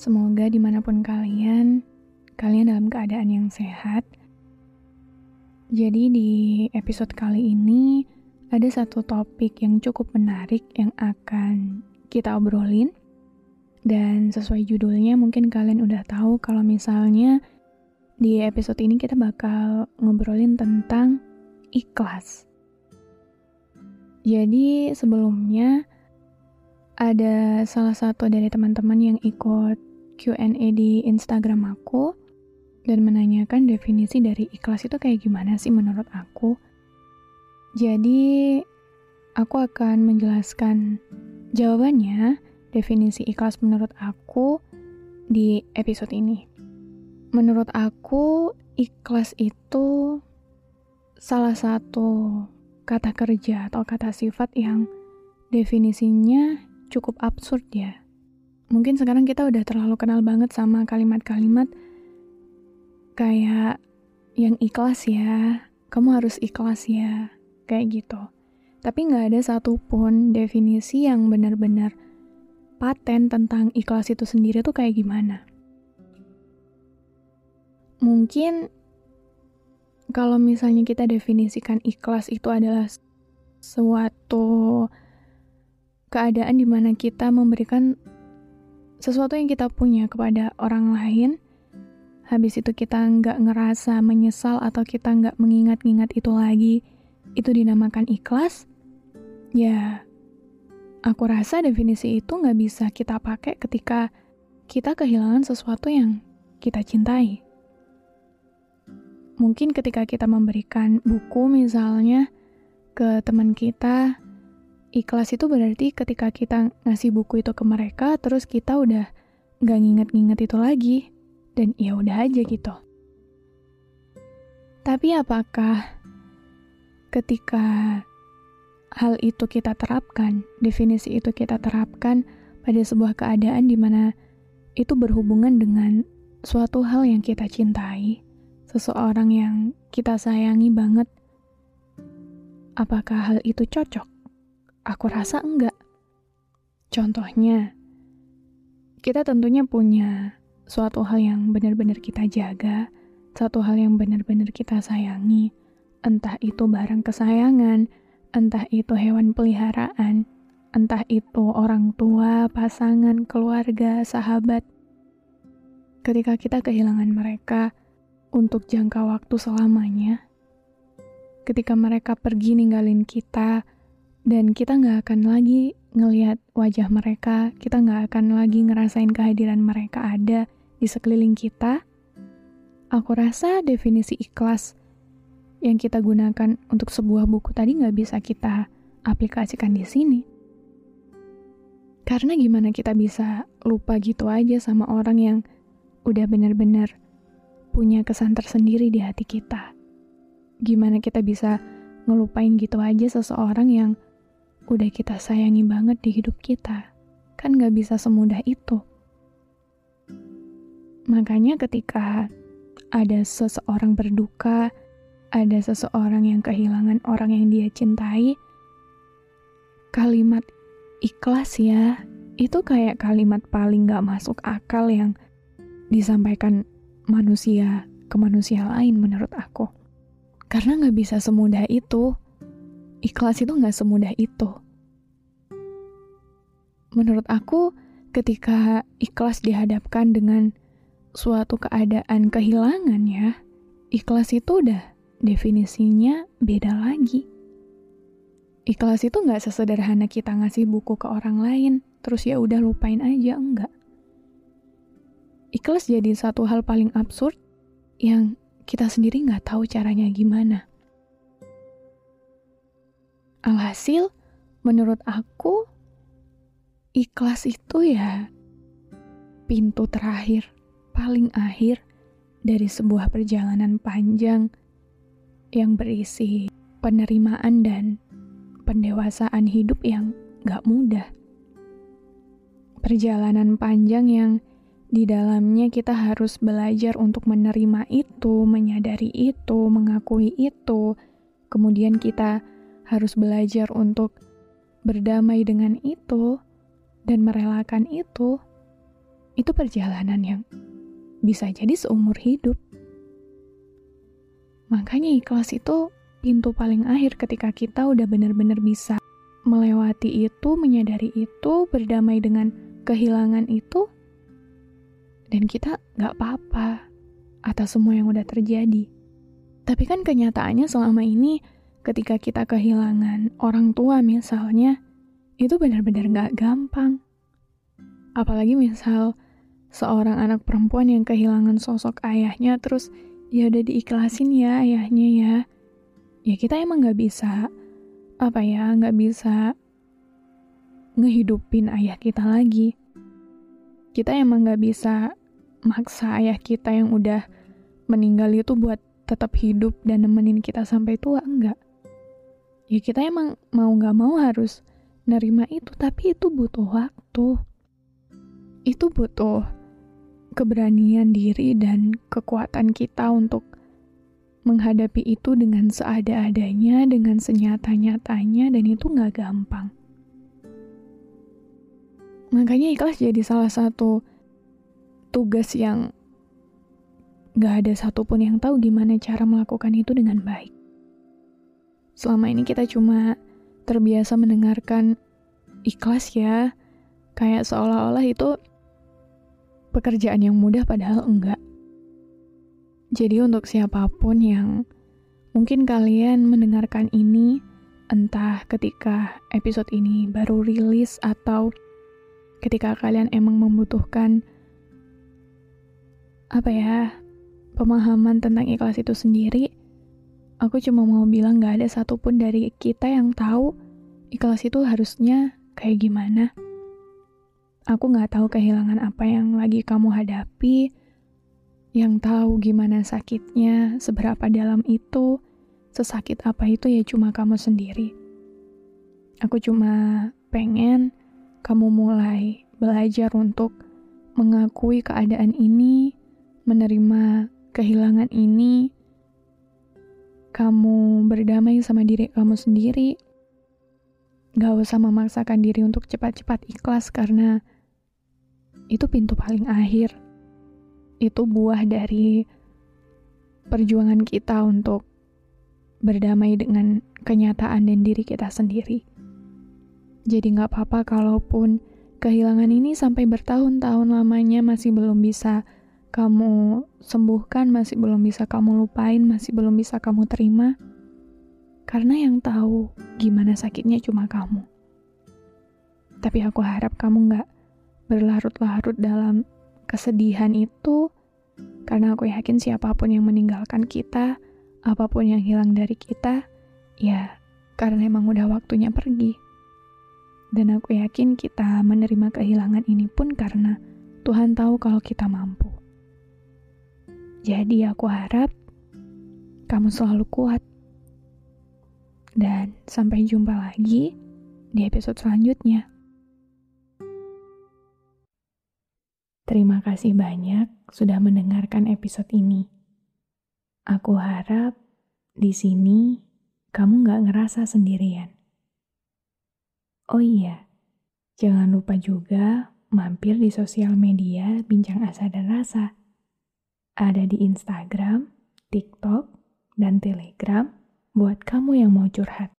Semoga di mana pun kalian, kalian dalam keadaan yang sehat. Jadi di episode kali ini, ada satu topik yang cukup menarik yang akan kita obrolin. Dan sesuai judulnya mungkin kalian udah tahu kalau misalnya di episode ini kita bakal ngobrolin tentang ikhlas. Jadi sebelumnya ada salah satu dari teman-teman yang ikut Q&A di Instagram aku dan menanyakan definisi dari ikhlas itu kayak gimana sih menurut aku. Jadi, aku akan menjelaskan jawabannya, definisi ikhlas menurut aku di episode ini. Menurut aku, ikhlas itu salah satu kata kerja atau kata sifat yang definisinya cukup absurd ya mungkin sekarang kita udah terlalu kenal banget sama kalimat-kalimat kayak yang ikhlas ya, kamu harus ikhlas ya, kayak gitu. Tapi nggak ada satupun definisi yang benar-benar paten tentang ikhlas itu sendiri tuh kayak gimana. Mungkin kalau misalnya kita definisikan ikhlas itu adalah suatu keadaan di mana kita memberikan sesuatu yang kita punya kepada orang lain, habis itu kita nggak ngerasa menyesal atau kita nggak mengingat-ingat itu lagi, itu dinamakan ikhlas, ya aku rasa definisi itu nggak bisa kita pakai ketika kita kehilangan sesuatu yang kita cintai. Mungkin ketika kita memberikan buku misalnya ke teman kita, ikhlas itu berarti ketika kita ngasih buku itu ke mereka, terus kita udah gak nginget-nginget itu lagi, dan ya udah aja gitu. Tapi apakah ketika hal itu kita terapkan, definisi itu kita terapkan pada sebuah keadaan di mana itu berhubungan dengan suatu hal yang kita cintai, seseorang yang kita sayangi banget, apakah hal itu cocok? Aku rasa enggak. Contohnya, kita tentunya punya suatu hal yang benar-benar kita jaga, satu hal yang benar-benar kita sayangi, entah itu barang kesayangan, entah itu hewan peliharaan, entah itu orang tua, pasangan, keluarga, sahabat. Ketika kita kehilangan mereka untuk jangka waktu selamanya, ketika mereka pergi ninggalin kita, dan kita nggak akan lagi ngelihat wajah mereka, kita nggak akan lagi ngerasain kehadiran mereka ada di sekeliling kita. Aku rasa definisi ikhlas yang kita gunakan untuk sebuah buku tadi nggak bisa kita aplikasikan di sini. Karena gimana kita bisa lupa gitu aja sama orang yang udah benar-benar punya kesan tersendiri di hati kita. Gimana kita bisa ngelupain gitu aja seseorang yang udah kita sayangi banget di hidup kita. Kan gak bisa semudah itu. Makanya ketika ada seseorang berduka, ada seseorang yang kehilangan orang yang dia cintai, kalimat ikhlas ya, itu kayak kalimat paling gak masuk akal yang disampaikan manusia ke manusia lain menurut aku. Karena gak bisa semudah itu ikhlas itu nggak semudah itu. menurut aku ketika ikhlas dihadapkan dengan suatu keadaan kehilangan ya, ikhlas itu udah definisinya beda lagi. Ikhlas itu nggak sesederhana kita ngasih buku ke orang lain, terus ya udah lupain aja, enggak. Ikhlas jadi satu hal paling absurd yang kita sendiri nggak tahu caranya gimana. Alhasil, menurut aku, ikhlas itu ya pintu terakhir, paling akhir dari sebuah perjalanan panjang yang berisi penerimaan dan pendewasaan hidup yang gak mudah. Perjalanan panjang yang di dalamnya kita harus belajar untuk menerima itu, menyadari itu, mengakui itu. Kemudian kita harus belajar untuk berdamai dengan itu dan merelakan itu, itu perjalanan yang bisa jadi seumur hidup. Makanya ikhlas itu pintu paling akhir ketika kita udah benar-benar bisa melewati itu, menyadari itu, berdamai dengan kehilangan itu, dan kita gak apa-apa atas semua yang udah terjadi. Tapi kan kenyataannya selama ini ketika kita kehilangan orang tua misalnya, itu benar-benar gak gampang. Apalagi misal seorang anak perempuan yang kehilangan sosok ayahnya terus ya udah diikhlasin ya ayahnya ya. Ya kita emang gak bisa, apa ya, gak bisa ngehidupin ayah kita lagi. Kita emang gak bisa maksa ayah kita yang udah meninggal itu buat tetap hidup dan nemenin kita sampai tua, enggak ya kita emang mau gak mau harus nerima itu, tapi itu butuh waktu. Itu butuh keberanian diri dan kekuatan kita untuk menghadapi itu dengan seada-adanya, dengan senyata-nyatanya, dan itu gak gampang. Makanya ikhlas jadi salah satu tugas yang gak ada satupun yang tahu gimana cara melakukan itu dengan baik. Selama ini kita cuma terbiasa mendengarkan ikhlas ya, kayak seolah-olah itu pekerjaan yang mudah padahal enggak. Jadi untuk siapa pun yang mungkin kalian mendengarkan ini, entah ketika episode ini baru rilis atau ketika kalian emang membutuhkan apa ya, pemahaman tentang ikhlas itu sendiri, Aku cuma mau bilang gak ada satupun dari kita yang tahu ikhlas itu harusnya kayak gimana. Aku gak tahu kehilangan apa yang lagi kamu hadapi, yang tahu gimana sakitnya, seberapa dalam itu, sesakit apa itu ya cuma kamu sendiri. Aku cuma pengen kamu mulai belajar untuk mengakui keadaan ini, menerima kehilangan ini, kamu berdamai sama diri kamu sendiri. Gak usah memaksakan diri untuk cepat-cepat ikhlas karena itu pintu paling akhir. Itu buah dari perjuangan kita untuk berdamai dengan kenyataan dan diri kita sendiri. Jadi gak apa-apa kalaupun kehilangan ini sampai bertahun-tahun lamanya masih belum bisa kamu sembuhkan, masih belum bisa kamu lupain, masih belum bisa kamu terima. Karena yang tahu gimana sakitnya cuma kamu. Tapi aku harap kamu gak berlarut-larut dalam kesedihan itu, karena aku yakin siapa pun yang meninggalkan kita, apa pun yang hilang dari kita, ya karena emang udah waktunya pergi. Dan aku yakin kita menerima kehilangan ini pun karena Tuhan tahu kalau kita mampu. Jadi aku harap kamu selalu kuat. Dan sampai jumpa lagi di episode selanjutnya. Terima kasih banyak sudah mendengarkan episode ini. Aku harap di sini kamu gak ngerasa sendirian. Oh iya, jangan lupa juga mampir di sosial media Bincang Asa dan Rasa ada di Instagram, TikTok, dan Telegram buat kamu yang mau curhat.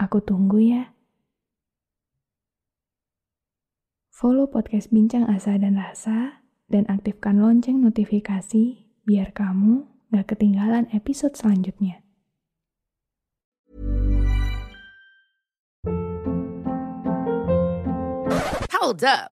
Aku tunggu ya. follow podcast Bincang Asa dan Rasa, dan aktifkan lonceng notifikasi biar kamu gak ketinggalan episode selanjutnya. Hold up.